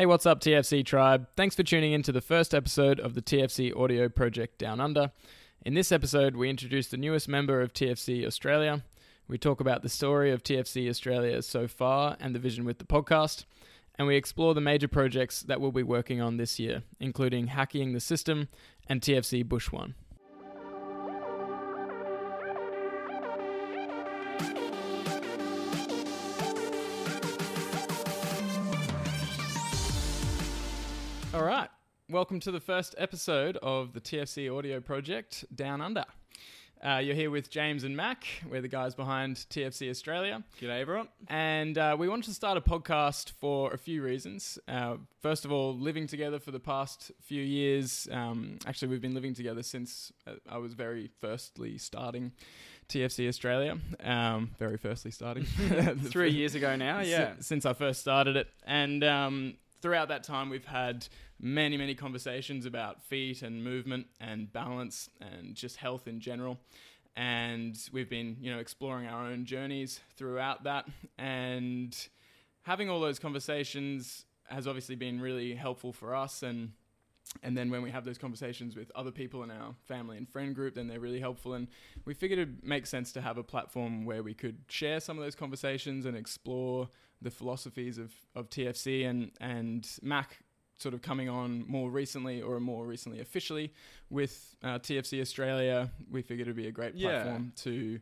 Hey, what's up, TFC Tribe? Thanks for tuning in to the first episode of the TFC Audio Project Down Under. In this episode, we introduce the newest member of TFC Australia. We talk about the story of TFC Australia so far and the vision with the podcast. And we explore the major projects that we'll be working on this year, including hacking the system and TFC Bush One. Welcome to the first episode of the TFC Audio Project Down Under. Uh, you're here with James and Mac. We're the guys behind TFC Australia. G'day, everyone. And uh, we wanted to start a podcast for a few reasons. Uh, first of all, living together for the past few years. Um, actually, we've been living together since uh, I was very firstly starting TFC Australia. Um, very firstly starting. Three years ago now, yeah. S- since I first started it. And um, throughout that time, we've had many, many conversations about feet and movement and balance and just health in general. And we've been, you know, exploring our own journeys throughout that. And having all those conversations has obviously been really helpful for us. And and then when we have those conversations with other people in our family and friend group, then they're really helpful. And we figured it makes sense to have a platform where we could share some of those conversations and explore the philosophies of, of TFC and and Mac sort of coming on more recently or more recently officially with uh, TFC Australia. We figured it'd be a great Yeah. platform to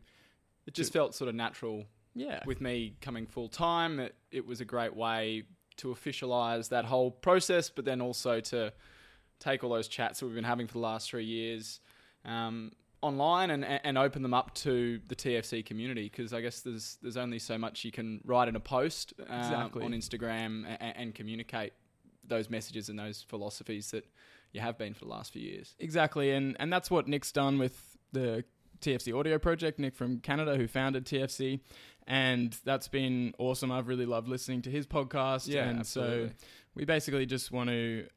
It just felt sort of natural yeah with me coming full time. It, it was a great way to officialize that whole process, but then also to take all those chats that we've been having for the last three years um, online and, and open them up to the TFC community because I guess there's there's only so much you can write in a post um, Exactly. on Instagram and, and communicate those messages and those philosophies that you have been for the last few years. Exactly, and and that's what Nick's done with the TFC Audio Project. Nick from Canada, who founded TFC, and that's been awesome. I've really loved listening to his podcast. Yeah, and so we basically just want to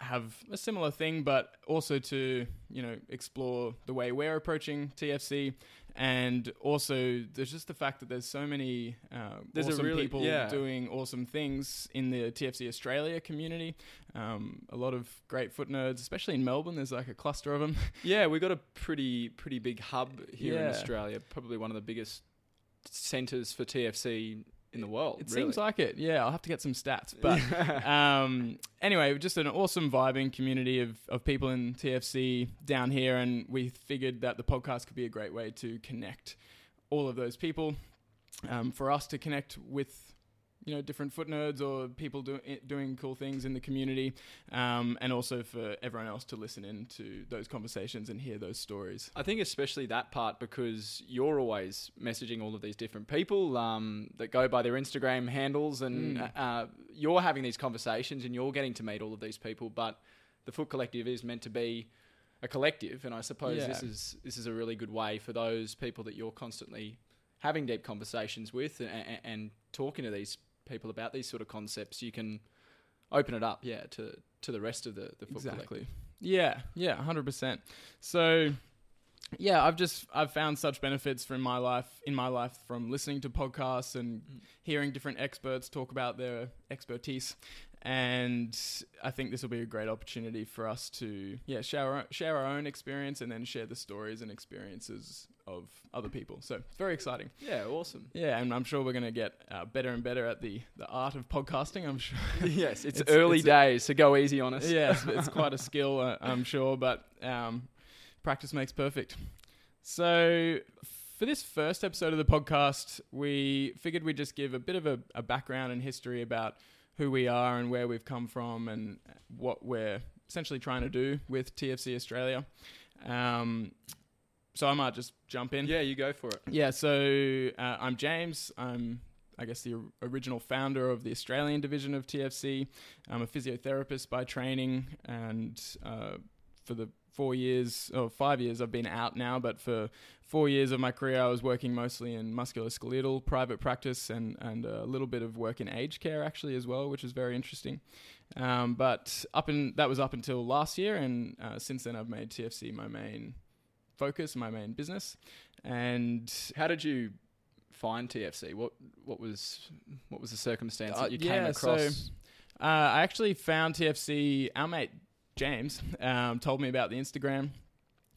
have a similar thing, but also to you know explore the way we're approaching TFC, and also there's just the fact that there's so many uh, There's awesome really- people yeah. doing awesome things in the TFC Australia community. Um, a lot of great foot nerds, especially in Melbourne. There's like a cluster of them. Yeah, we've got a pretty pretty big hub here in Australia. Probably one of the biggest centres for TFC in the world. It really. seems like it. Yeah, I'll have to get some stats. But um, anyway, just an awesome vibing community of, of people in TFC down here, and we figured that the podcast could be a great way to connect all of those people. Um, for us to connect with you know different foot nerds or people do, doing cool things in the community, um, and also for everyone else to listen in to those conversations and hear those stories. I think especially that part because you're always messaging all of these different people um, that go by their Instagram handles, and Mm. uh, you're having these conversations, and you're getting to meet all of these people. But the Foot Collective is meant to be a collective, and I suppose Yeah. this is this is a really good way for those people that you're constantly having deep conversations with and, and talking to these people about these sort of concepts. You can open it up, yeah, to to the rest of the the Foot Collective. exactly yeah yeah 100% so yeah i've just i've found such benefits from my life in my life from listening to podcasts and Mm. hearing different experts talk about their expertise and i think this will be a great opportunity for us to yeah share our, share our own experience and then share the stories and experiences of other people so it's very exciting Yeah, awesome. yeah and i'm sure we're going to get uh, better and better at the the art of podcasting i'm sure yes, it's, It's- early it's a- days, so go easy on us. yeah, it's, it's quite a skill, uh, I'm sure, but um, practice makes perfect. So, for this first episode of the podcast, we figured we'd just give a bit of a, a background and history about who we are and where we've come from and what we're essentially trying to do with TFC Australia. Um, so, I might just jump in. Yeah, you go for it. Yeah, so uh, I'm James. I'm, I guess, the original founder of the Australian division of TFC. I'm a physiotherapist by training, and uh, for the four years or five years I've been out now, but for four years of my career I was working mostly in musculoskeletal private practice and, and a little bit of work in aged care actually as well, which is very interesting. Um, but up in that was up until last year, and uh, since then I've made TFC my main focus, my main business, and How did you find TFC? What what was what was the circumstance Uh, that you yeah, came so- across? Uh, I actually found TFC. Our mate James um, told me about the Instagram,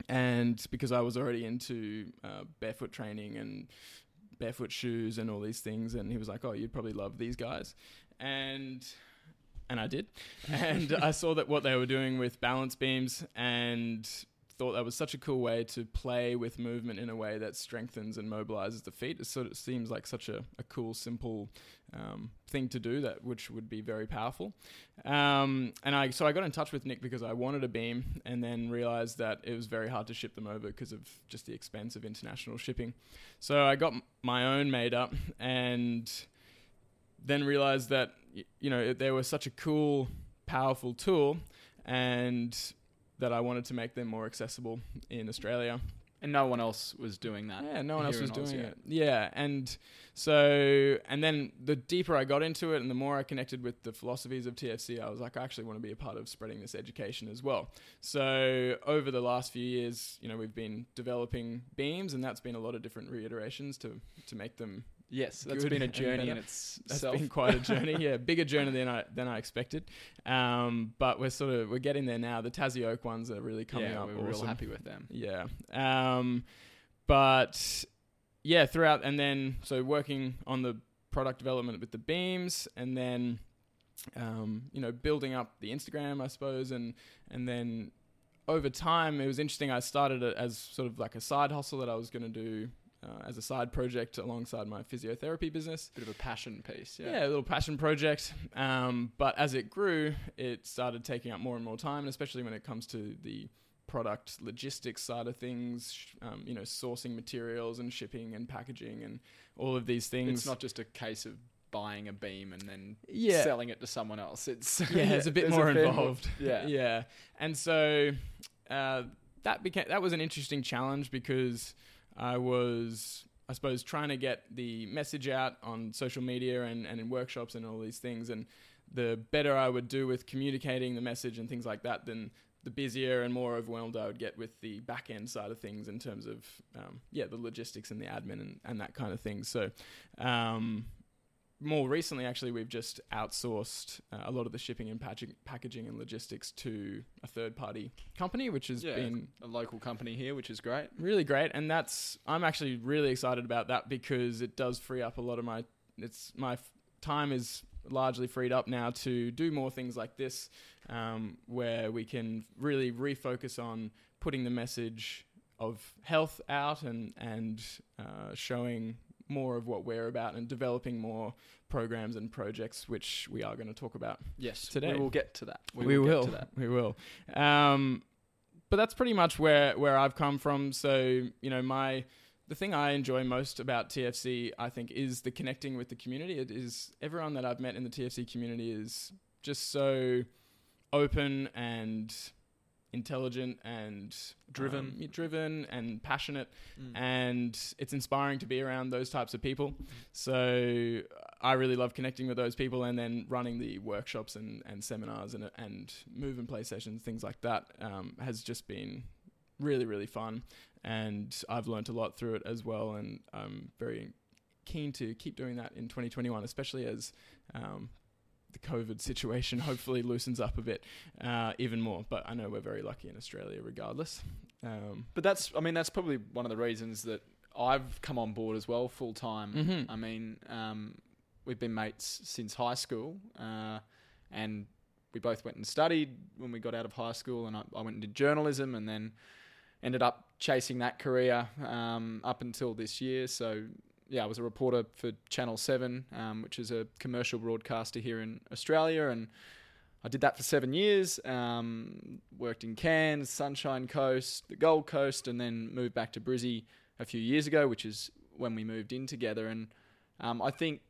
and because I was already into uh, barefoot training and barefoot shoes and all these things, and he was like, "Oh, you'd probably love these guys," and and I did, and I saw that what they were doing with balance beams and thought that was such a cool way to play with movement in a way that strengthens and mobilizes the feet. It sort of seems like such a, a cool, simple um, thing to do that, which would be very powerful. Um, and I so I got in touch with Nick because I wanted a beam, and then realized that it was very hard to ship them over because of just the expense of international shipping. So I got my own made up, and then realized that you know they were such a cool, powerful tool, and that I wanted to make them more accessible in Australia. And no one else was doing that. Yeah, no one else was Oz doing it. Yeah, and so and then the deeper I got into it, and the more I connected with the philosophies of TFC, I was like, I actually want to be a part of spreading this education as well. So over the last few years, you know, we've been developing beams, and that's been a lot of different reiterations to to make them Yes, that's Good been a and journey in better. its that's self. been quite a journey. yeah, bigger journey than I than I expected. Um, but we're sort of we're getting there now. The Tassie Oak ones are really coming yeah, up. we were real happy with them. Yeah. Um, but yeah, throughout and then so working on the product development with the beams and then um, you know building up the Instagram, I suppose, and and then over time it was interesting. I started it as sort of like a side hustle that I was going to do. Uh, as a side project alongside my physiotherapy business, Bit of a passion piece. yeah. Yeah. a little passion project. Um, but as it grew, it started taking up more and more time, and especially when it comes to the product logistics side of things, um, you know, sourcing materials and shipping and packaging and all of these things. It's not just a case of buying a beam and then yeah, selling it to someone else. It's yeah, it's a bit more fair involved. yeah. yeah, and so uh, that became that was an interesting challenge because I was, I suppose, trying to get the message out on social media and, and in workshops and all these things, and the better I would do with communicating the message and things like that, then the busier and more overwhelmed I would get with the back end side of things in terms of um, yeah the logistics and the admin and, and that kind of thing. So um, more recently, actually, we've just outsourced uh, a lot of the shipping and packaging, packaging and logistics to a third party company, which has Yeah. been A local company here, which is great. really great. And that's I'm actually really excited about that because it does free up a lot of my it's my f- time is largely freed up now to do more things like this, um, where we can really refocus on putting the message of health out and and uh, showing more of what we're about and developing more programs and projects, which we are going to talk about. Yes, Today. we will get to that. We, will get will. to that. We will. Um, but that's pretty much where where I've come from. So you know, my the thing I enjoy most about TFC, I think, is the connecting with the community. It is everyone that I've met in the TFC community is just so open and intelligent and Driven. um, driven and passionate Mm. and it's inspiring to be around those types of people. So I really love connecting with those people and then running the workshops and, and seminars and and move and play sessions, things like that, um, has just been really really fun, and I've learned a lot through it as well, and I'm very keen to keep doing that in 2021, especially as um, the COVID situation hopefully loosens up a bit uh, even more. But I know we're very lucky in Australia, regardless. Um, But that's, I mean, that's probably one of the reasons that I've come on board as well full time. Mhm. I mean, um, we've been mates since high school, uh, and we both went and studied when we got out of high school, and I, I went into journalism, and then ended up chasing that career um, up until this year. So. Yeah, I was a reporter for Channel 7, um, which is a commercial broadcaster here in Australia. And I did that for seven years. Um, worked in Cairns, Sunshine Coast, the Gold Coast, and then moved back to Brizzy a few years ago, which is when we moved in together. And um, I think,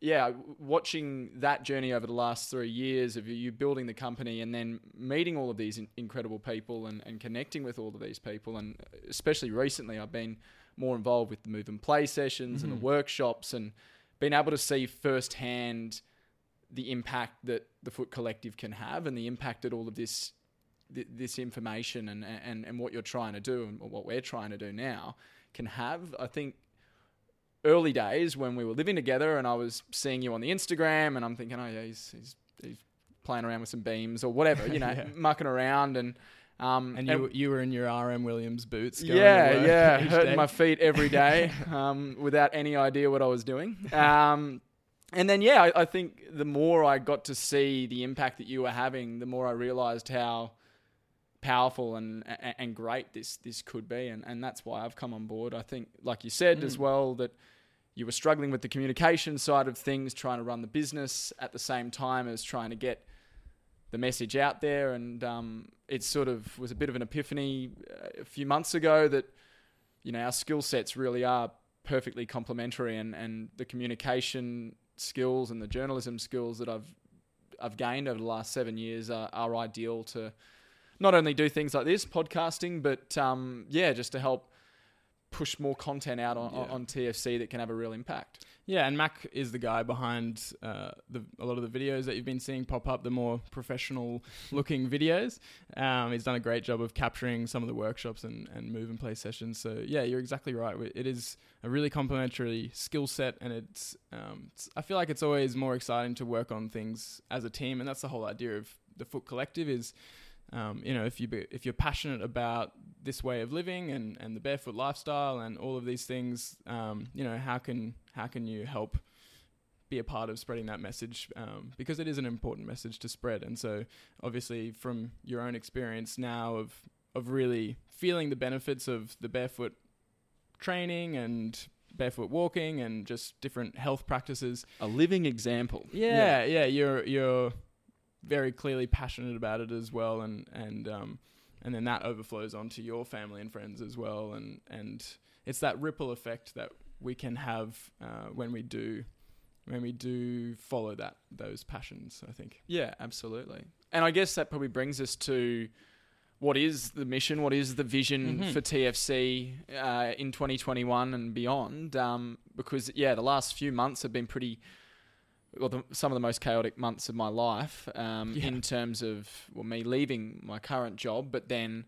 yeah, watching that journey over the last three years of you building the company and then meeting all of these incredible people and, and connecting with all of these people, and especially recently, I've been more involved with the move and play sessions and Mhm. the workshops and being able to see firsthand the impact that the Foot Collective can have and the impact that all of this th- this information and, and and what you're trying to do and what we're trying to do now can have. I think early days when we were living together and I was seeing you on the Instagram and I'm thinking, oh yeah, he's he's, he's playing around with some beams or whatever, you know, Yeah. mucking around and. Um, And you you were in your RM Williams boots. Going yeah, yeah, hurting day. my feet every day um, without any idea what I was doing. Um, and then, yeah, I, I think the more I got to see the impact that you were having, the more I realized how powerful and and, and great this this could be, and and that's why I've come on board. I think, like you said as Mm. well, that you were struggling with the communication side of things, trying to run the business at the same time as trying to get the message out there. And um, it sort of was a bit of an epiphany uh, a few months ago that you know our skill sets really are perfectly complementary, and and the communication skills and the journalism skills that I've I've gained over the last seven years are, are ideal to not only do things like this podcasting, but um, yeah, just to help push more content out on, Yeah. on TFC that can have a real impact. Yeah, and Mac is the guy behind uh, the, a lot of the videos that you've been seeing pop up, the more professional looking videos. Um, he's done a great job of capturing some of the workshops and, and move and play sessions. So, yeah, you're exactly right. It is a really complementary skill set, and it's, um, it's, I feel like it's always more exciting to work on things as a team. And that's the whole idea of the Foot Collective is. Um, you know, if you be, if you're passionate about this way of living and, and the barefoot lifestyle and all of these things, um, you know, how can how can you help be a part of spreading that message? Um, because it is an important message to spread. And so, obviously, from your own experience now of of really feeling the benefits of the barefoot training and barefoot walking and just different health practices, A living example. yeah, yeah, you're you're very clearly passionate about it as well, and and um, and then that overflows onto your family and friends as well, and and it's that ripple effect that we can have uh, when we do when we do follow that those passions. I think. Yeah, absolutely. And I guess that probably brings us to what is the mission, what is the vision Mhm. for TFC uh, in 2021 and beyond? Um, because yeah, the last few months have been pretty. Well, the, some of the most chaotic months of my life um, Yeah. in terms of well, me leaving my current job, but then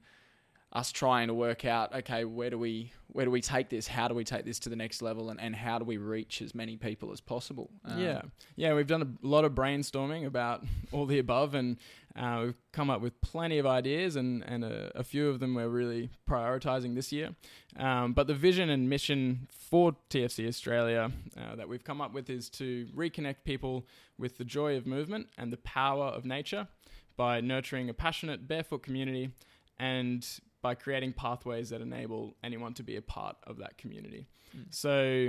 us trying to work out okay where do we where do we take this? How do we take this to the next level? And, and how do we reach as many people as possible? Um, yeah, yeah, we've done a lot of brainstorming about all the above, and uh, we've come up with plenty of ideas, and and a, a few of them we're really prioritizing this year. Um, but the vision and mission for TFC Australia uh, that we've come up with is to reconnect people with the joy of movement and the power of nature by nurturing a passionate barefoot community and by creating pathways that enable anyone to be a part of that community. Mm. So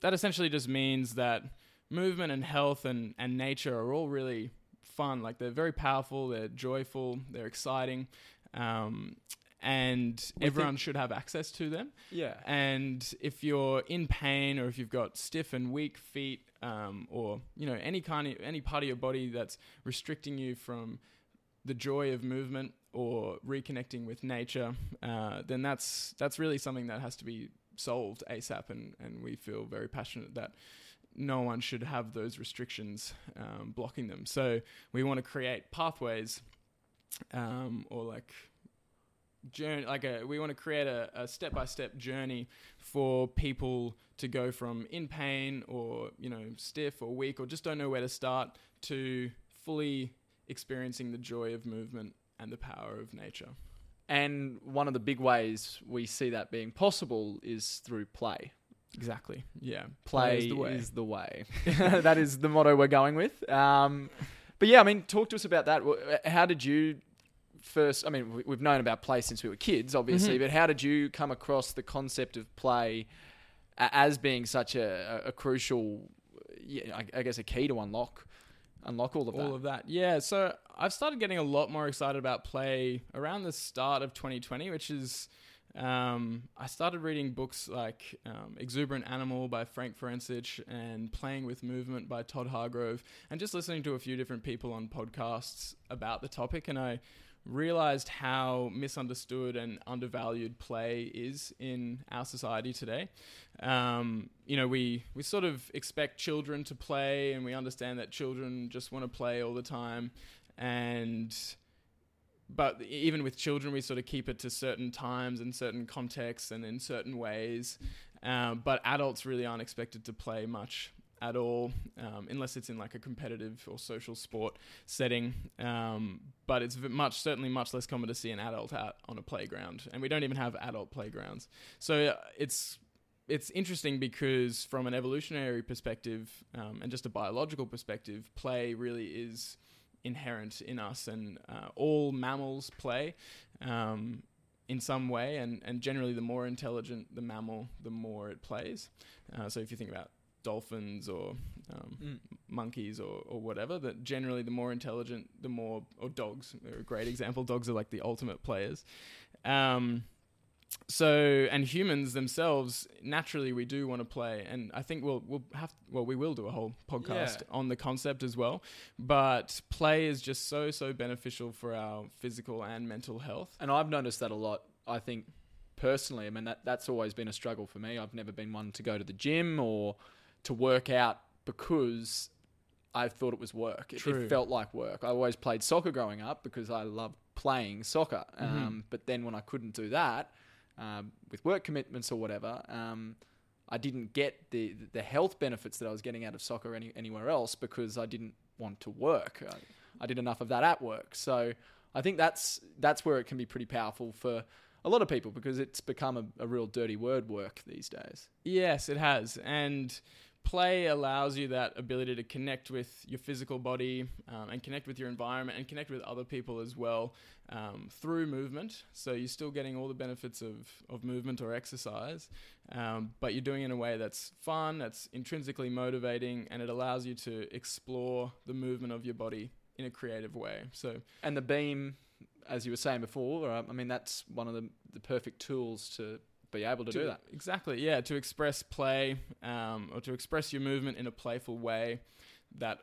that essentially just means that movement and health and, and nature are all really fun. Like they're very powerful, they're joyful, they're exciting, um, and We everyone should have access to them. yeah And if you're in pain or if you've got stiff and weak feet, um, or you know any kind of any part of your body that's restricting you from the joy of movement or reconnecting with nature, uh, then that's that's really something that has to be solved ASAP. And and we feel very passionate that no one should have those restrictions um, blocking them. So we want to create pathways, um, or like journey like a we want to create a, a step-by-step journey for people to go from in pain or you know stiff or weak or just don't know where to start to fully experiencing the joy of movement and the power of nature And one of the big ways we see that being possible is through play. exactly yeah Play is the way. is the way. that is the motto we're going with. Um, but yeah, I mean, talk to us about that. How did you first? I mean, we- we've known about play since we were kids, obviously, Mhm. but how did you come across the concept of play as being such a, a crucial, I, I guess, a key to unlock unlock all of that? all of that. Yeah, so I've started getting a lot more excited about play around the start of 2020, which is um, I started reading books like um, Exuberant Animal by Frank Forencich and Playing with Movement by Todd Hargrove, and just listening to a few different people on podcasts about the topic, and I realized how misunderstood and undervalued play is in our society today. Um, you know, we, we sort of expect children to play, and we understand that children just want to play all the time. And but even with children, we sort of keep it to certain times and certain contexts and in certain ways. Um, but adults really aren't expected to play much at all, um, unless it's in like a competitive or social sport setting. Um, but it's much certainly much less common to see an adult out on a playground, and we don't even have adult playgrounds. So uh, it's it's interesting because from an evolutionary perspective um, and just a biological perspective, play really is inherent in us, and uh, all mammals play um, in some way, and, and generally, the more intelligent the mammal, the more it plays. Uh, so if you think about dolphins or um, Mm. monkeys or, or whatever, that generally the more intelligent, the more, or dogs are a great example. Dogs are like the ultimate players. Um, so and humans themselves naturally we do want to play and i think we'll we'll have well we will do a whole podcast Yeah. on the concept as well but play is just so so beneficial for our physical and mental health And I've noticed that a lot. I think personally, I mean that that's always been a struggle for me. I've never been one to go to the gym or to work out because I thought it was work. It, it felt like work. I always played soccer growing up because I loved playing soccer. Mm-hmm. Um, but then when I couldn't do that um, with work commitments or whatever, um, I didn't get the the health benefits that I was getting out of soccer any, anywhere else because I didn't want to work. I, I did enough of that at work. So I think that's that's where it can be pretty powerful for a lot of people because it's become a, a real dirty word work these days. Yes, it has. And play allows you that ability to connect with your physical body um, and connect with your environment and connect with other people as well um, through movement. So you're still getting all the benefits of, of movement or exercise, um, but you're doing it in a way that's fun, that's intrinsically motivating, and it allows you to explore the movement of your body in a creative way. So And the beam, as you were saying before, uh, I mean that's one of the the perfect tools to be able to, do that. Exactly, yeah, to express play um, or to express your movement in a playful way that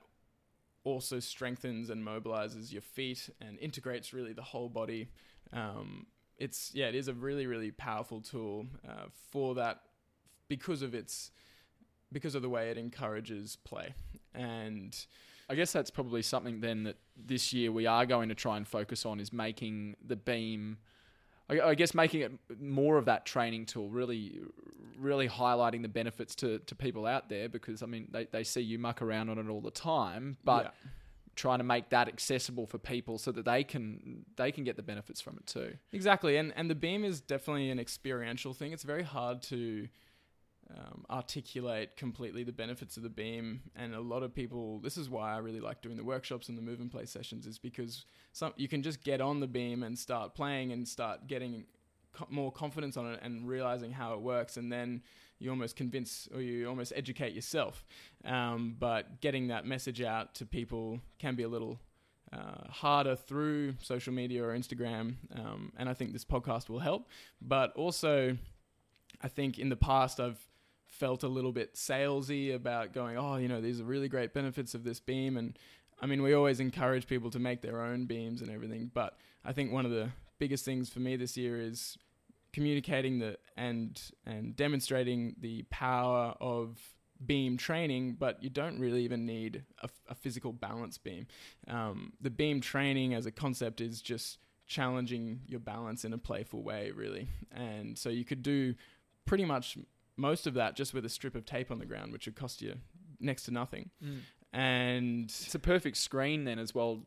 also strengthens and mobilizes your feet and integrates really the whole body. Um, it's yeah, it is a really really powerful tool uh, for that because of its because of the way it encourages play and I guess that's probably something then that this year we are going to try and focus on is making the beam. I I guess making it more of that training tool, really, really highlighting the benefits to, to people out there because I mean they, they see you muck around on it all the time, but yeah. trying to make that accessible for people so that they can they can get the benefits from it too. Exactly, and and the beam is definitely an experiential thing. It's very hard to um, articulate completely the benefits of the beam, and a lot of people. This is why I really like doing the workshops and the move and play sessions, is because some you can just get on the beam and start playing and start getting co- more confidence on it and realizing how it works, and then you almost convince or you almost educate yourself. Um, but getting that message out to people can be a little uh, harder through social media or Instagram, um, and I think this podcast will help. But also, I think in the past I've felt a little bit salesy about going, oh, you know, these are really great benefits of this beam, and I mean, we always encourage people to make their own beams and everything. But I think one of the biggest things for me this year is communicating the and and demonstrating the power of beam training, but you don't really even need a, a physical balance beam. Um, the beam training as a concept is just challenging your balance in a playful way, really. And so you could do pretty much most of that just with a strip of tape on the ground, which would cost you next to nothing. And It's a perfect screen then as well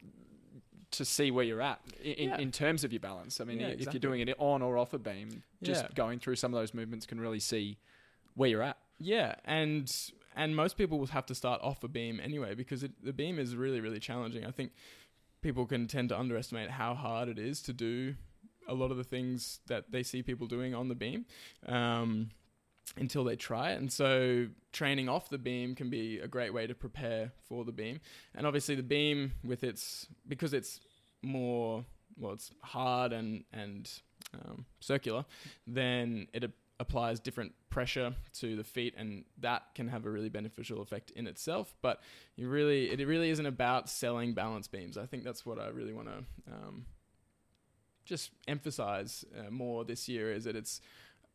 to see where you're at in, in- Yeah. in terms of your balance. I mean, Yeah, if exactly. you're doing it on or off a beam, just Yeah. going through some of those movements can really see where you're at. Yeah, and and most people will have to start off a beam anyway because it, the beam is really really challenging. I think people can tend to underestimate how hard it is to do a lot of the things that they see people doing on the beam um, until they try it. And so training off the beam can be a great way to prepare for the beam. And obviously the beam with its because it's more well it's hard and and um, circular, then it applies different pressure to the feet, and that can have a really beneficial effect in itself. But you really, it really isn't about selling balance beams. I think that's what I really want to um, just emphasize uh, more this year. Is that it's,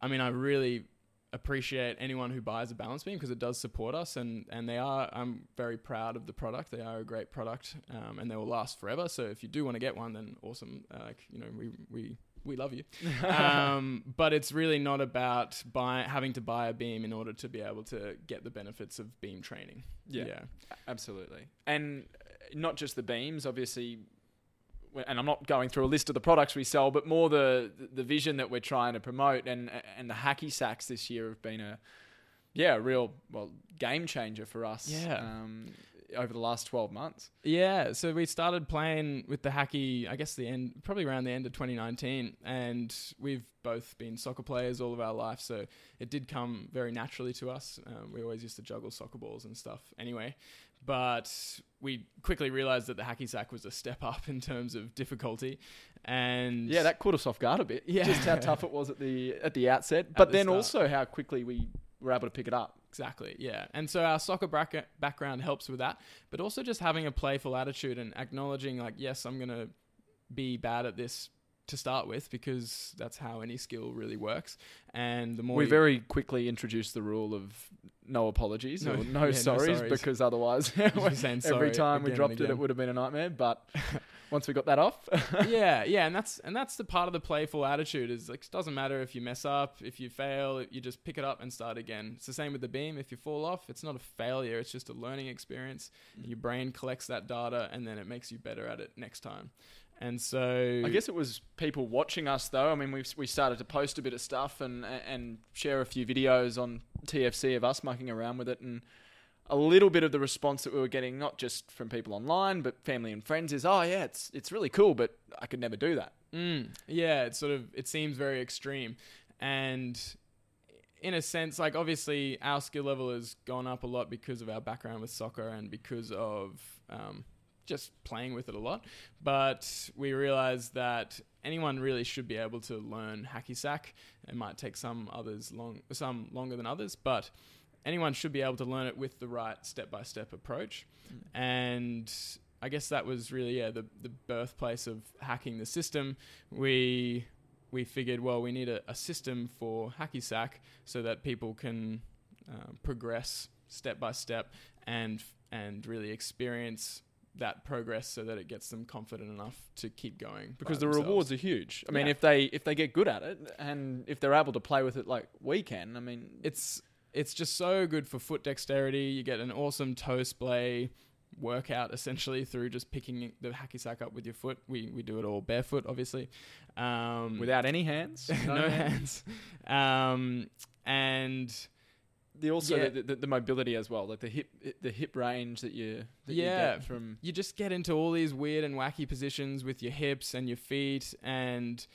I mean, I really appreciate anyone who buys a balance beam because it does support us and and they are I'm very proud of the product they are a great product um, and they will last forever so if you do want to get one then awesome uh, like you know we we we love you. um, but it's really not about buy, having to buy a beam in order to be able to get the benefits of beam training. Yeah, yeah. absolutely. And uh, not just the beams, obviously. And I'm not going through a list of the products we sell, but more the the vision that we're trying to promote. And and the hacky sacks this year have been a yeah a real well game changer for us. Yeah. Um, over the last 12 months. Yeah, so we started playing with the hacky, I guess the end, probably around the end of 2019, and we've both been soccer players all of our life, so it did come very naturally to us. Um, we always used to juggle soccer balls and stuff anyway, but we quickly realized that the hacky sack was a step up in terms of difficulty, and Yeah, that caught us off guard a bit. Yeah. just how tough it was at the at the outset, but the then start. also how quickly we were able to pick it up. Exactly, yeah. And so our soccer bracket background helps with that, but also just having a playful attitude and acknowledging, like, yes, I'm going to be bad at this to start with because that's how any skill really works. And the more we very quickly introduced the rule of no apologies No- or yeah, no no sorries sorries. because otherwise every time we dropped it it would have been a nightmare but once we got that off yeah, yeah, and that's and that's the part of the playful attitude is like it doesn't matter if you mess up, if you fail, you just pick it up and start again. It's the same with the beam. If you fall off, it's not a failure; it's just a learning experience. Mm. Your brain collects that data and then it makes you better at it next time. And so I guess it was people watching us though. I mean we we started to post a bit of stuff and and share a few videos on TFC of us mucking around with it and a little bit of the response that we were getting not just from people online but family and friends is oh yeah it's it's really cool but I could never do that. Mm, yeah, it's sort of it seems very extreme, and in a sense, like obviously our skill level has gone up a lot because of our background with soccer and because of um, just playing with it a lot. But we realized that anyone really should be able to learn hacky sack. It might take some others long, some longer than others, but anyone should be able to learn it with the right step by step approach. And I guess that was really yeah the the birthplace of hacking the system. We we figured well we need a, a system for hacky sack so that people can uh, progress step by step and and really experience that progress so that it gets them confident enough to keep going because the themselves. rewards are huge. I mean, Yeah. if they if they get good at it and if they're able to play with it like we can, I mean, it's it's just so good for foot dexterity. You get an awesome toe splay workout essentially through just picking the hacky sack up with your foot. We we do it all barefoot, obviously, um, without any hands, no, hands, um, and The also Yeah. the, the, the mobility as well, like the hip the hip range that you that you Yeah. get from you just get into all these weird and wacky positions with your hips and your feet and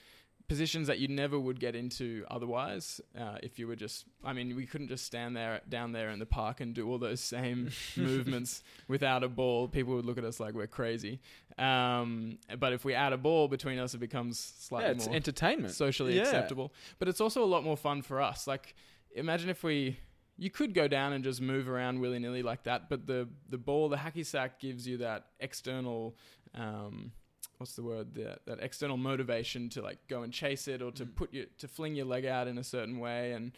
positions that you never would get into otherwise uh, if you were just i mean we couldn't just stand there down there in the park and do all those same movements without a ball people would look at us like we're crazy um, but if we add a ball between us it becomes slightly yeah, it's more entertainment. socially Yeah. acceptable. But it's also a lot more fun for us. Like, imagine if we, you could go down and just move around willy nilly like that, but the the ball, the hacky sack, gives you that external, um, what's the word? That that external motivation to like go and chase it or to Mm. put your to fling your leg out in a certain way, and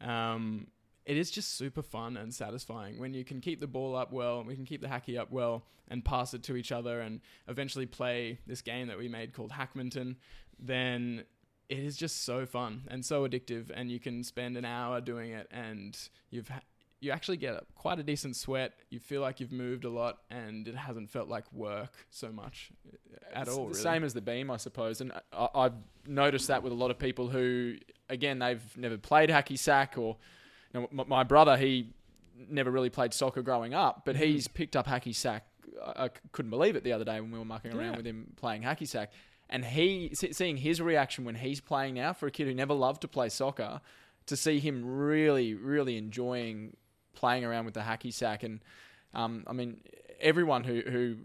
um, it is just super fun and satisfying when you can keep the ball up well, and we can keep the hacky up well, and pass it to each other, and eventually play this game that we made called Hackminton. Then it is just so fun and so addictive, and you can spend an hour doing it, and you've ha- you actually get a, quite a decent sweat. You feel like you've moved a lot, and it hasn't felt like work so much uh, at It's all. the really. same as the beam, I suppose. And I, I've noticed that with a lot of people who, again, they've never played hacky sack or, you know, my, my brother, he never really played soccer growing up, but Mhm. he's picked up hacky sack. I, I couldn't believe it the other day when we were mucking around Yeah. with him playing hacky sack. And he, seeing his reaction when he's playing now for a kid who never loved to play soccer, to see him really, really enjoying playing around with the hacky sack. And um, I mean, everyone who, who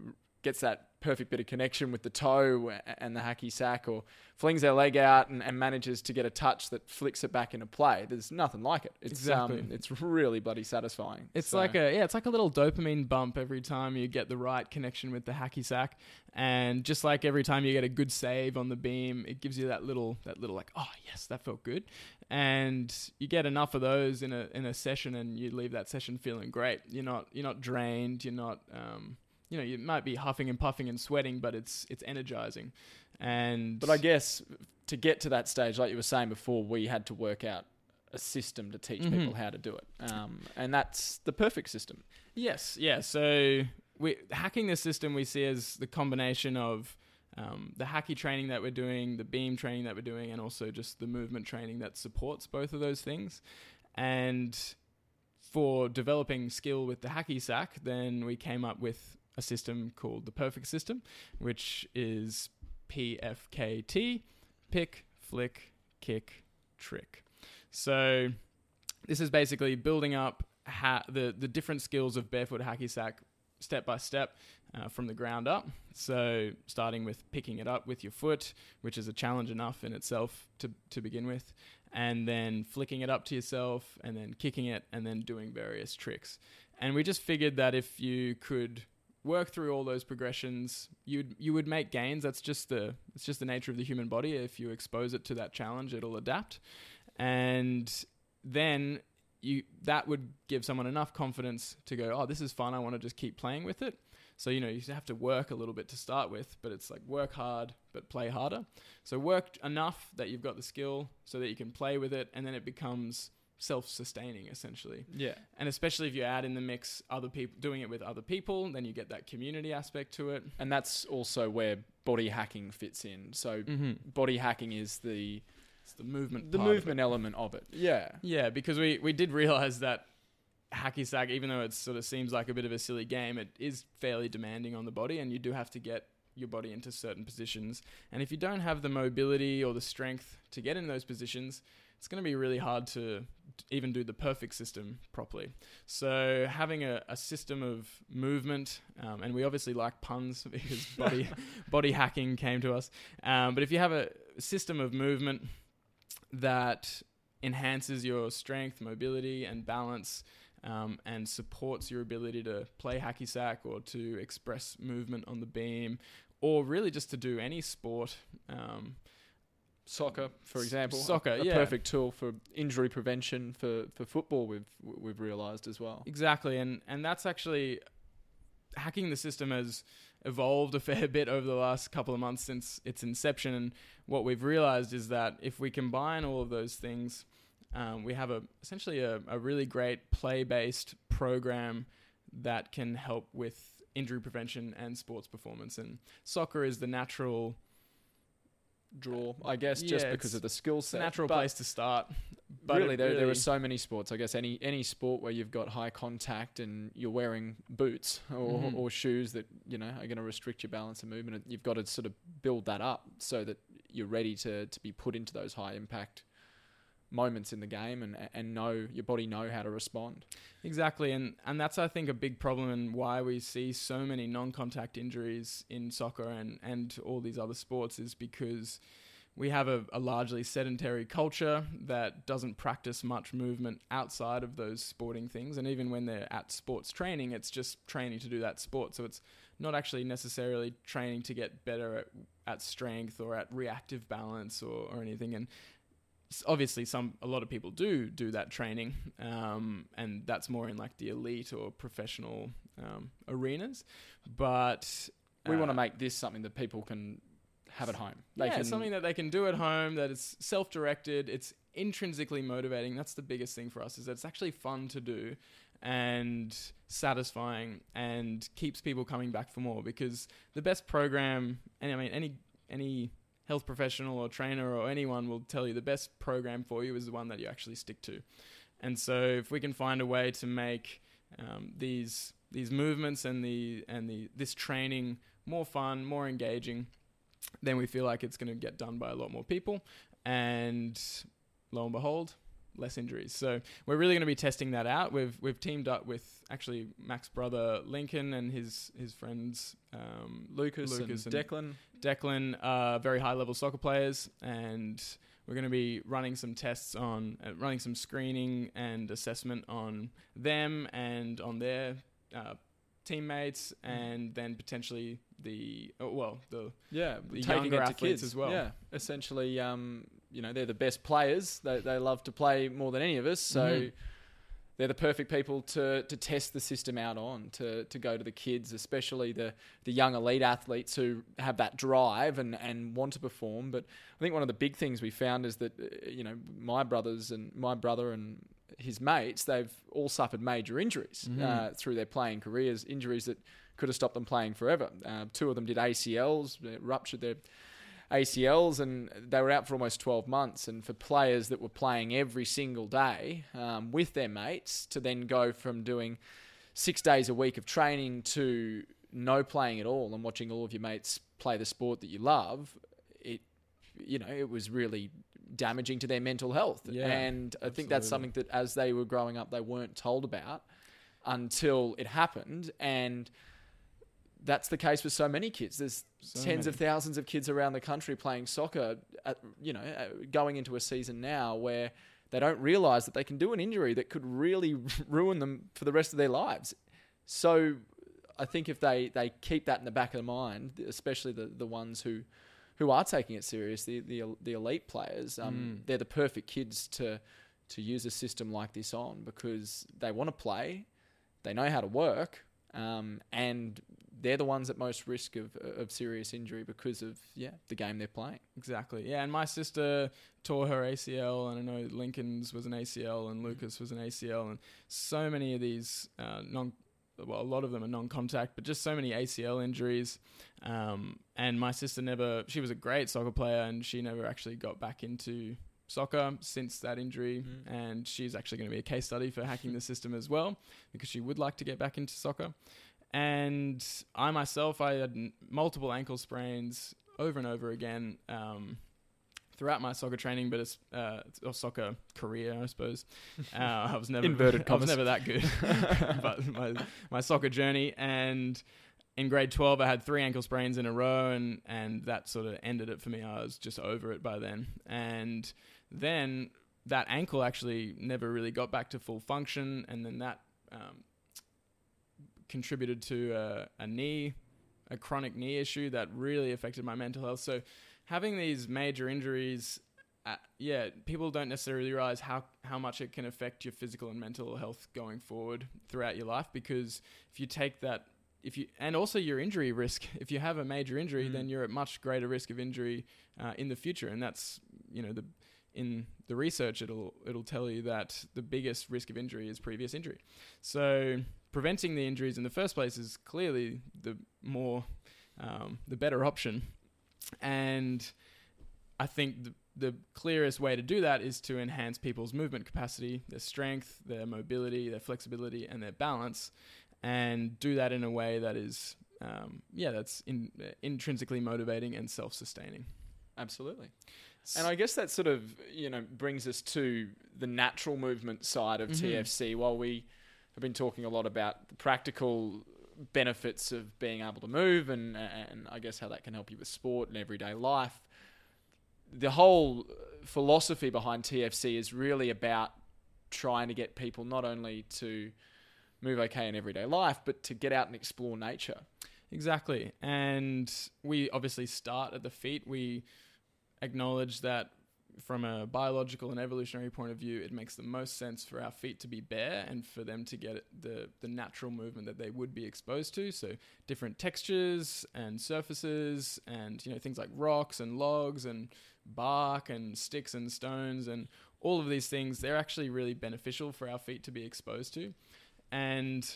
gets that perfect bit of connection with the toe and the hacky sack or flings their leg out and, and manages to get a touch that flicks it back into play. There's nothing like it. It's Exactly. um, it's really bloody satisfying. It's So- like a yeah, it's like a little dopamine bump every time you get the right connection with the hacky sack, and just like every time you get a good save on the beam, it gives you that little that little like oh yes that felt good, and you get enough of those in a in a session, and you leave that session feeling great. You're not you're not drained. You're not um, you know you might be huffing and puffing and sweating, but it's it's energizing. And But I guess to get to that stage, like you were saying before, we had to work out a system to teach Mhm. people how to do it, um, and that's the perfect system. Yes, yeah. So we hacking the system we see as the combination of um, the hacky training that we're doing, the beam training that we're doing, and also just the movement training that supports both of those things. And for developing skill with the hacky sack, then we came up with a system called the Perfect System, which is PFKT: pick, flick, kick, trick. So this is basically building up ha- the the different skills of barefoot hacky sack step by step uh, from the ground up. So starting with picking it up with your foot, which is a challenge enough in itself to to begin with, and then flicking it up to yourself, and then kicking it, and then doing various tricks. And we just figured that if you could work through all those progressions, you'd you would make gains. That's just the it's just the nature of the human body. If you expose it to that challenge, it'll adapt. And then you that would give someone enough confidence to go, oh, this is fun. I want to just keep playing with it. So you know you have to work a little bit to start with, but it's like work hard but play harder. So work enough that you've got the skill so that you can play with it, and then it becomes self-sustaining essentially. Yeah, And especially if you add in the mix other people doing it with other people, then you get that community aspect to it. and that's also where body hacking fits in. So Mm-hmm. body hacking is the It's the movement. the part of movement element of it. Yeah, Yeah, because we, we did realize that hacky sack, even though it sort of seems like a bit of a silly game, it is fairly demanding on the body, and you do have to get your body into certain positions. And if you don't have the mobility or the strength to get in those positions, it's going to be really hard to even do the perfect system properly. So having a, a system of movement, um, and we obviously like puns because body body hacking came to us. Um, but if you have a system of movement that enhances your strength, mobility, and balance, um, and supports your ability to play hacky sack or to express movement on the beam, or really just to do any sport. Soccer, for example, soccer, a yeah. perfect tool for injury prevention for, for football. We've we've realised as well. Exactly, and and that's actually hacking the system has evolved a fair bit over the last couple of months since its inception. And what we've realized is that if we combine all of those things, um, we have a essentially a, a really great play-based program that can help with injury prevention and sports performance. And soccer is the natural Draw, I guess, Yeah, just because of the skill set. natural But place to start. But really, there, there are so many sports. I guess any any sport where you've got high contact and you're wearing boots or, Mhm. or shoes that you know are going to restrict your balance and movement. You've got to sort of build that up so that you're ready to to be put into those high impact moments in the game and and know your body know how to respond. Exactly, and and that's I think a big problem and why we see so many non-contact injuries in soccer and and all these other sports is because we have a, a largely sedentary culture that doesn't practice much movement outside of those sporting things, and even when they're at sports training, it's just training to do that sport. So it's not actually necessarily training to get better at, at strength or at reactive balance or, or anything. And obviously some a lot of people do do that training um, and that's more in like the elite or professional um, arenas but We want to uh, make this something that people can have at home. They yeah, can something that they can do at home that is self-directed it's intrinsically motivating that's the biggest thing for us is that it's actually fun to do and satisfying and keeps people coming back for more because the best program and I mean any any health professional or trainer or anyone will tell you the best program for you is the one that you actually stick to. And so if we can find a way to make um, these these movements and the and the this training more fun more engaging then we feel like it's going to get done by a lot more people. And lo and behold less injuries. So we're really going to be testing that out. We've we've teamed up with actually Mac's brother Lincoln and his his friends um, Lucas, Lucas and, and- Declan. Declan are very high level soccer players, and we're going to be running some tests on, uh, running some screening and assessment on them and on their uh, teammates, and then potentially the oh, well the Yeah, the taking younger it to athletes kids as well. Yeah, essentially, um, you know, they're the best players. They they love to play more than any of us. So Mhm. They're the perfect people to to test the system out on to to go to the kids, especially the the young elite athletes who have that drive and and want to perform. But I think one of the big things we found is that uh, you know my brothers and my brother and his mates they've all suffered major injuries Mhm. uh, through their playing careers, injuries that could have stopped them playing forever. Uh, two of them did ACLs, uh, ruptured their ACLs, and they were out for almost 12 months. And for players that were playing every single day um, with their mates to then go from doing six days a week of training to no playing at all and watching all of your mates play the sport that you love, it you know it was really damaging to their mental health. Yeah, and I think that's something that as they were growing up they weren't told about until it happened and that's the case with so many kids. There's So tens of thousands of kids around the country playing soccer, at, you know, uh, going into a season now where they don't realize that they can do an injury that could really ruin them for the rest of their lives. So I think if they, they keep that in the back of the mind, especially the, the ones who who are taking it serious, the the, the elite players, um, Mm. they're the perfect kids to to use a system like this on because they want to play, they know how to work, um, and they're the ones at most risk of of serious injury because of yeah the game they're playing. Exactly. Yeah, and my sister tore her ACL, and I know Lincoln's was an ACL, and Lucas was an ACL, and so many of these uh, non. Well, a lot of them are non-contact, but just so many ACL injuries. Um, and my sister never. She was a great soccer player, and she never actually got back into soccer since that injury. Mm. And she's actually going to be a case study for hacking the system as well, because she would like to get back into soccer. And I myself, I had n- multiple ankle sprains over and over again um, throughout my soccer training, but it's uh, or soccer career, I suppose. Uh, I was never Inverted I was never that good, but my my soccer journey and. In grade 12, I had three ankle sprains in a row, and, and that sort of ended it for me. I was just over it by then. And then that ankle actually never really got back to full function, and then that um, contributed to a, a knee, a chronic knee issue that really affected my mental health. So having these major injuries, uh, yeah, people don't necessarily realize how how much it can affect your physical and mental health going forward throughout your life. Because if you take that, if you and also your injury risk, if you have a major injury, Mm. then you're at much greater risk of injury uh, in the future, and that's you know the in the research it'll it'll tell you that the biggest risk of injury is previous injury. So preventing the injuries in the first place is clearly the more um, the better option, and I think the the clearest way to do that is to enhance people's movement capacity, their strength, their mobility, their flexibility, and their balance, and do that in a way that is um, yeah that's in, intrinsically motivating and self-sustaining. Absolutely. And I guess that sort of you know brings us to the natural movement side of Mhm. TFC. While we have been talking a lot about the practical benefits of being able to move, and and I guess how that can help you with sport and everyday life, the whole philosophy behind TFC is really about trying to get people not only to move okay in everyday life, but to get out and explore nature. Exactly. And we obviously start at the feet. We acknowledge that from a biological and evolutionary point of view, it makes the most sense for our feet to be bare and for them to get the, the natural movement that they would be exposed to. So different textures and surfaces and you know things like rocks and logs and bark and sticks and stones and all of these things, they're actually really beneficial for our feet to be exposed to. And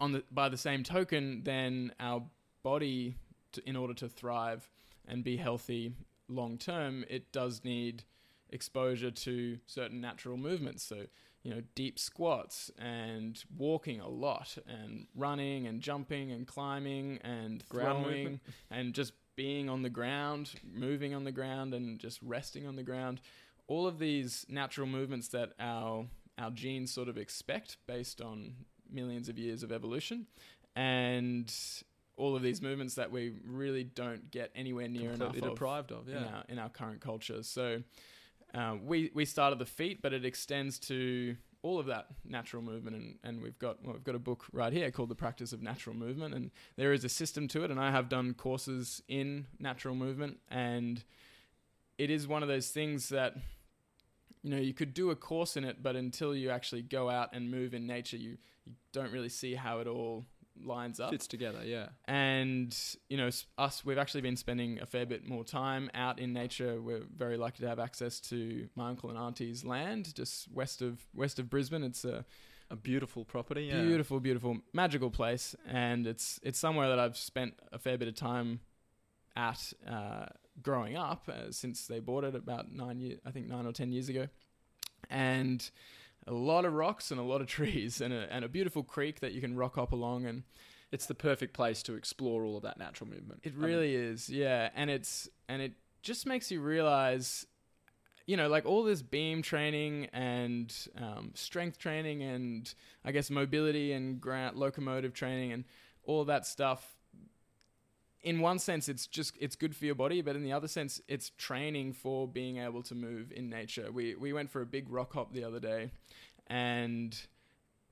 on the by the same token, then our body, to, in order to thrive and be healthy long term, it does need exposure to certain natural movements. So you know, deep squats and walking a lot and running and jumping and climbing and throwing and just being on the ground, moving on the ground and just resting on the ground. All of these natural movements that our our genes sort of expect based on millions of years of evolution and all of these movements that we really don't get anywhere near enough Completely of deprived of, in, yeah. our, in our current culture. So uh, we we start at the feet, but it extends to all of that natural movement, and, and we've got well, we've got a book right here called The Practice of Natural Movement, and there is a system to it, and I have done courses in natural movement, and it is one of those things that you know you could do a course in it, but until you actually go out and move in nature, you you don't really see how it all lines up. Fits together, yeah. And you know, us we've actually been spending a fair bit more time out in nature. We're very lucky to have access to my uncle and auntie's land just west of west of Brisbane. It's a A beautiful property, yeah. beautiful, beautiful, magical place, and it's it's somewhere that I've spent a fair bit of time at uh, growing up uh, since they bought it about nine years, I think nine or ten years ago, and a lot of rocks and a lot of trees and a, and a beautiful creek that you can rock up along and It's the perfect place to explore all of that natural movement. It I mean, really is, yeah, and it's and it just makes you realize, you know, like all this beam training and um, strength training and I guess mobility and ground locomotive training and all that stuff. In one sense, it's just it's good for your body, but in the other sense, it's training for being able to move in nature. We we went for a big rock hop the other day, and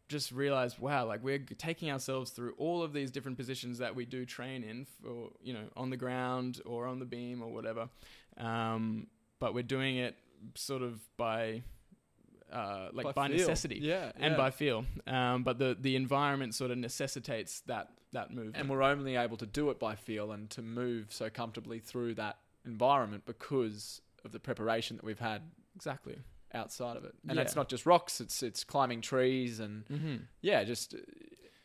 just realized, wow, like we're taking ourselves through all of these different positions that we do train in for, you know, on the ground or on the beam or whatever. Um, but we're doing it sort of by, uh, like by, feel. necessity Yeah. and yeah. by feel. Um, but the, the environment sort of necessitates that, that movement. and we're only able to do it by feel and to move so comfortably through that environment because of the preparation that we've had exactly. outside of it. And Yeah. it's not just rocks; it's it's climbing trees and Mm-hmm. yeah, just uh,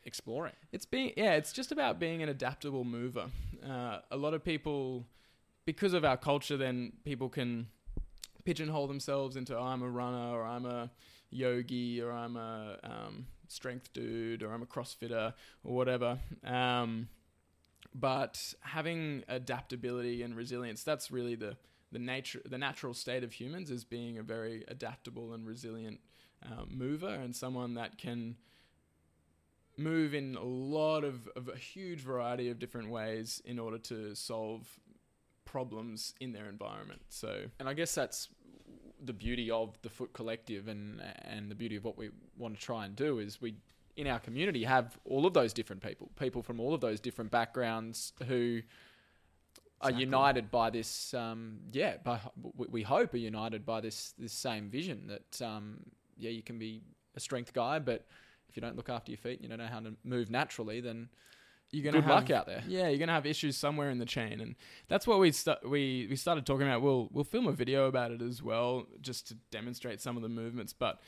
exploring. It's being yeah, it's just about being an adaptable mover. Uh, a lot of people, because of our culture, then people can pigeonhole themselves into oh, I'm a runner or I'm a yogi or I'm a um, strength dude or I'm a CrossFitter or whatever. Um, but having adaptability and resilience, that's really the the nature, the natural state of humans is being a very adaptable and resilient um, mover and someone that can move in a lot of, of a huge variety of different ways in order to solve problems in their environment. So And I guess that's the beauty of the Foot Collective and and the beauty of what we want to try and do is we in our community have all of those different people, people from all of those different backgrounds who are united by this. Um, yeah, by, we- we hope are united by this this same vision that um, yeah, you can be a strength guy, but if you don't look after your feet, and you don't know how to move naturally, then you're gonna good have, luck out there. Yeah, you're gonna have issues somewhere in the chain, and that's what we sta- we we started talking about. We'll we'll film a video about it as well, just to demonstrate some of the movements. But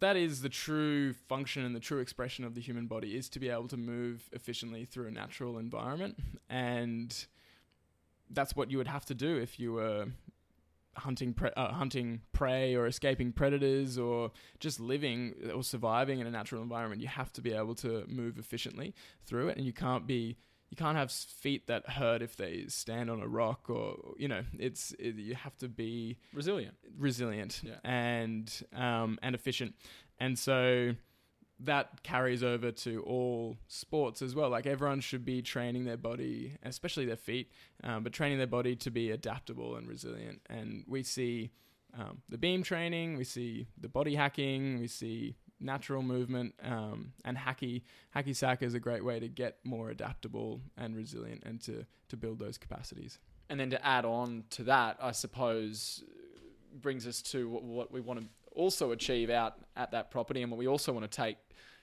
that is the true function and the true expression of the human body is to be able to move efficiently through a natural environment, and that's what you would have to do if you were hunting pre- uh, hunting prey or escaping predators or just living or surviving in a natural environment you have to be able to move efficiently through it and you can't be you can't have feet that hurt if they stand on a rock or you know it's it, you have to be Resilient. resilient Yeah. and um, and efficient and so that carries over to all sports as well. Like everyone should be training their body especially their feet um, but training their body to be adaptable and resilient. And we see um, the beam training we see the body hacking we see natural movement um, and hacky hacky sack is a great way to get more adaptable and resilient and to to build those capacities. And then to add on to that, I suppose, brings us to what, what we want to also achieve out at that property, and what we also want to take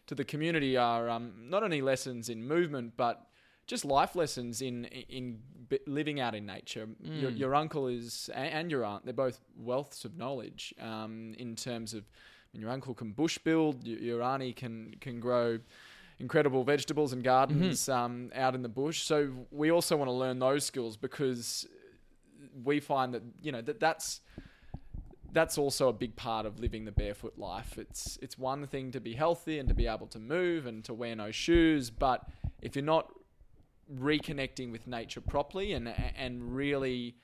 to the community are um, not only lessons in movement, but just life lessons in in living out in nature. Your, Mm. your uncle is and your aunt; they're both wealths of knowledge um, in terms of. I mean, your uncle can bush build. Your, your auntie can can grow incredible vegetables and gardens um, out in the bush. So we also want to learn those skills because we find that you know that that's that's also a big part of living the barefoot life. It's it's one thing to be healthy and to be able to move and to wear no shoes, but if you're not reconnecting with nature properly and and really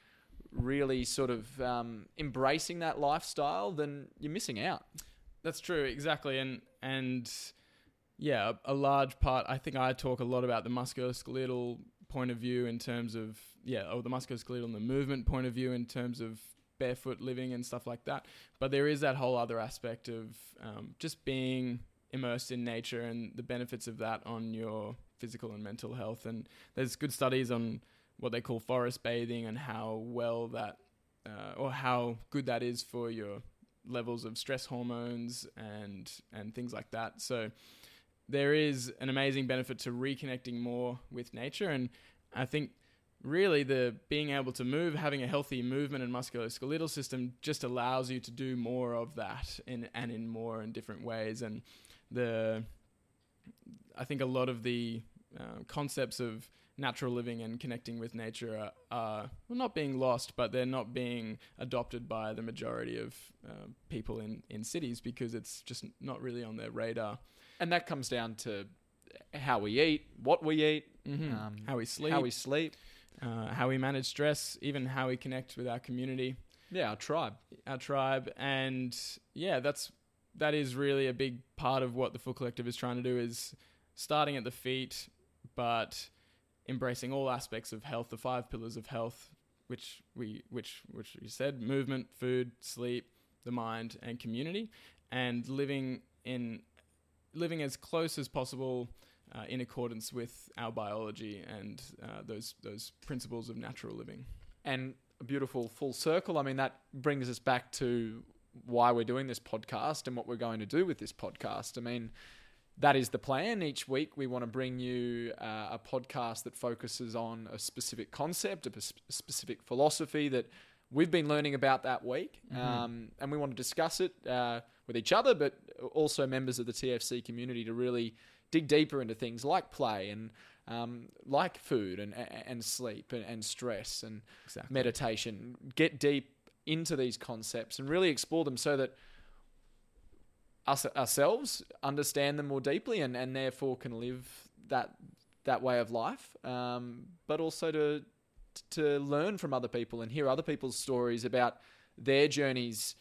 really sort of um, embracing that lifestyle, then you're missing out. That's true, exactly, and and yeah, a, a large part. I think I talk a lot about the musculoskeletal point of view in terms of yeah, or the musculoskeletal and the movement point of view in terms of barefoot living and stuff like that. But there is that whole other aspect of um, just being immersed in nature and the benefits of that on your physical and mental health. And there's good studies on what they call forest bathing and how well that uh, or how good that is for your levels of stress hormones and and things like that. So there is an amazing benefit to reconnecting more with nature, and I think really the being able to move, having a healthy movement and musculoskeletal system, just allows you to do more of that in and in more and different ways. And the I think a lot of the uh, concepts of natural living and connecting with nature are, are well, not being lost, but they're not being adopted by the majority of uh, people in, in cities because it's just not really on their radar. And that comes down to how we eat, what we eat, Mm-hmm. um, how we sleep, how we sleep. Uh, how we manage stress, even how we connect with our community, Yeah, our tribe. our tribe, and yeah, that's that is really a big part of what the Foot Collective is trying to do is starting at the feet, but embracing all aspects of health, the five pillars of health, which we which which we said movement, food, sleep, the mind, and community, and living in living as close as possible uh, in accordance with our biology and uh, those those principles of natural living. and a beautiful full circle. I mean, that brings us back to why we're doing this podcast and what we're going to do with this podcast. I mean, that is the plan. Each week, we want to bring you uh, a podcast that focuses on a specific concept, a specific philosophy that we've been learning about that week. Mhm. Um, and we want to discuss it uh, with each other, but also members of the TFC community to really dig deeper into things like play and um, like food and, and sleep and, and stress and Exactly. meditation, get deep into these concepts and really explore them so that us ourselves understand them more deeply and, and therefore can live that that way of life. Um, but also to to learn from other people and hear other people's stories about their journeys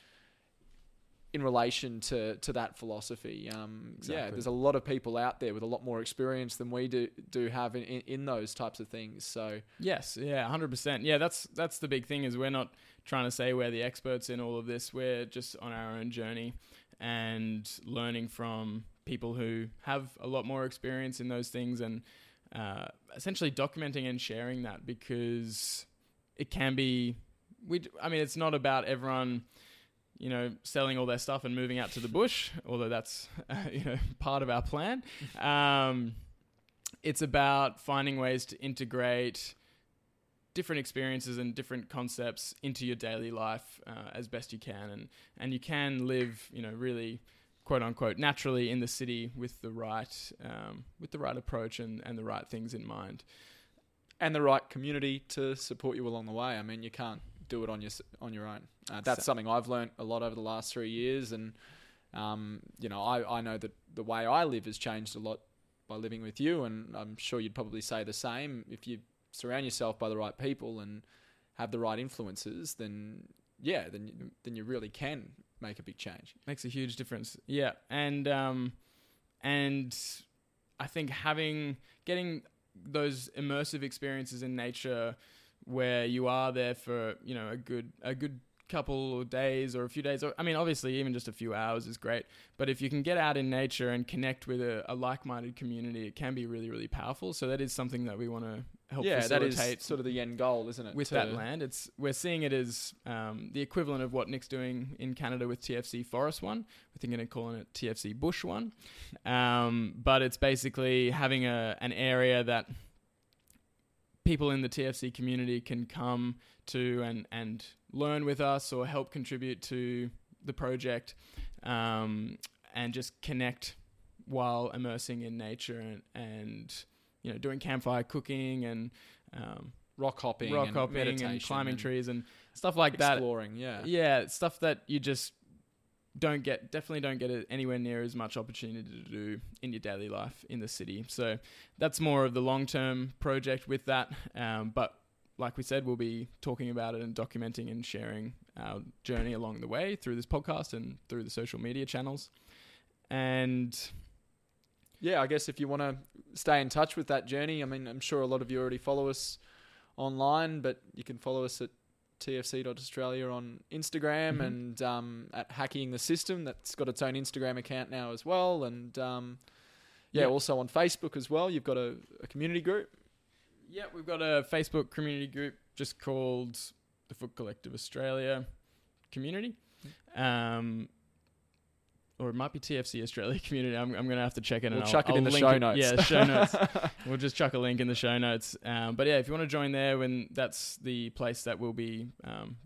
in relation to, to that philosophy. Um, Yeah, there's a lot of people out there with a lot more experience than we do do have in, in, in those types of things. So Yes, yeah, hundred percent. Yeah, that's that's the big thing is we're not trying to say we're the experts in all of this. We're just on our own journey and learning from people who have a lot more experience in those things and uh, essentially documenting and sharing that because it can be. We, I mean, it's not about everyone. You know, selling all their stuff and moving out to the bush, although that's you know part of our plan. Um, it's about finding ways to integrate different experiences and different concepts into your daily life uh, as best you can and and you can live you know really quote unquote naturally in the city with the right um, with the right approach and, and the right things in mind and the right community to support you along the way. I mean, you can't do it on your on your own. Uh, that's So- something I've learned a lot over the last three years, and um, you know, I, I know that the way I live has changed a lot by living with you, and I'm sure you'd probably say the same. If you surround yourself by the right people and have the right influences, then yeah, then you, then you really can make a big change. makes a huge difference. Yeah, and um, and I think having getting those immersive experiences in nature where you are there for you know a good a good couple of days or a few days or I mean obviously even just a few hours is great but if you can get out in nature and connect with a, a like-minded community it can be really really powerful so that is something that we want to help yeah, facilitate is sort of the end goal, isn't it? with To- that land. It's we're seeing it as um, the equivalent of what Nick's doing in Canada with TFC Forest One. We're thinking of calling it TFC Bush One, um, but it's basically having a an area that people in the TFC community can come to and and learn with us or help contribute to the project, um, and just connect while immersing in nature and, and you know doing campfire cooking and um, rock hopping, rock and hopping meditation and climbing and trees and stuff like that. exploring. Yeah, Yeah, stuff that you just don't get, definitely don't get anywhere near as much opportunity to do in your daily life in the city. So that's more of the long term project with that. Um, but like we said, we'll be talking about it and documenting and sharing our journey along the way through this podcast and through the social media channels. And yeah, I guess if you want to stay in touch with that journey, I mean, I'm sure a lot of you already follow us online, but you can follow us at tfc.australia on Instagram Mhm. and um, at Hacking the System. That's got its own Instagram account now as well. And um, yeah, Yeah. also on Facebook as well. You've got a, a community group. Yeah, we've got a Facebook community group just called the Foot Collective Australia community. Um, or it might be TFC Australia community. I'm, I'm going to have to check it. We'll and chuck I'll, it in I'll the show notes. Yeah, show notes. we'll just chuck a link in the show notes. Um, but yeah, if you want to join there, when that's the place that we'll be um,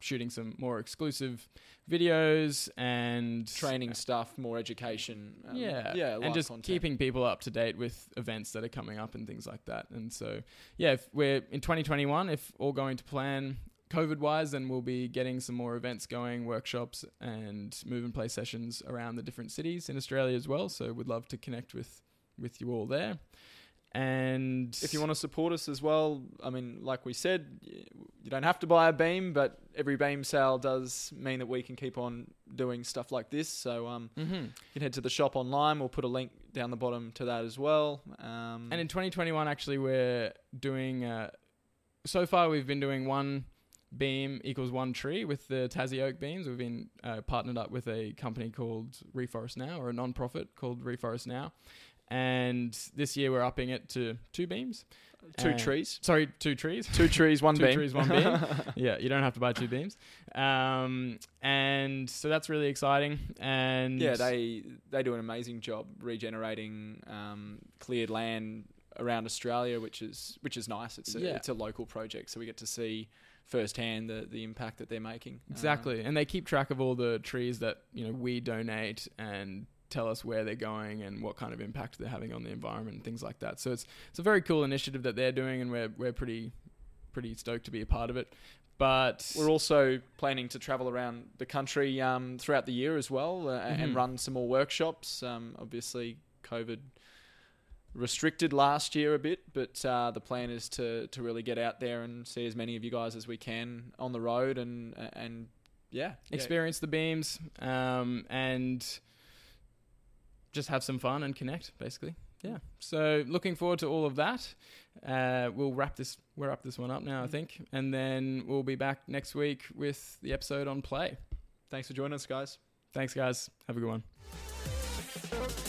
shooting some more exclusive videos and Training stuff, more education. um, yeah, yeah, and just content. keeping people up to date with events that are coming up and things like that. And so, yeah, if we're in 2021, if all going to plan, COVID wise, then we'll be getting some more events going, workshops, and move and play sessions around the different cities in Australia as well. So, we'd love to connect with with you all there. And If you want to support us as well, I mean, like we said, you don't have to buy a beam, but every beam sale does mean that we can keep on doing stuff like this. So um, hmm you can head to the shop online. We'll put a link down the bottom to that as well. Um, And in 2021, actually, we're doing. Uh, so far, we've been doing one beam equals one tree with the Tassie Oak beams. We've been uh, partnered up with a company called Reforest Now, or a non-profit called Reforest Now. And this year, we're upping it to two beams. two and- trees, Sorry, two trees. two trees, one Two beam. trees, one beam. yeah, you don't have to buy two beams. Um, and so that's really exciting. And yeah, they they do an amazing job regenerating um, cleared land around Australia, which is which is nice. It's a, Yeah. it's a local project, so we get to see firsthand the the impact that they're making. Um, Exactly, and they keep track of all the trees that you know we donate and tell us where they're going and what kind of impact they're having on the environment and things like that. So it's it's a very cool initiative that they're doing, and we're we're pretty pretty stoked to be a part of it. But We're also planning to travel around the country um, throughout the year as well uh, and Mhm. run some more workshops. Um, obviously, COVID restricted last year a bit, but uh, the plan is to, to really get out there and see as many of you guys as we can on the road and and yeah, yeah. experience the beams um, and just have some fun and connect, basically. Yeah. So looking forward to all of that. Uh, we'll wrap this. We'll wrap this one up now, I think, and then we'll be back next week with the episode on play. Thanks for joining us, guys. Thanks, guys. Have a good one.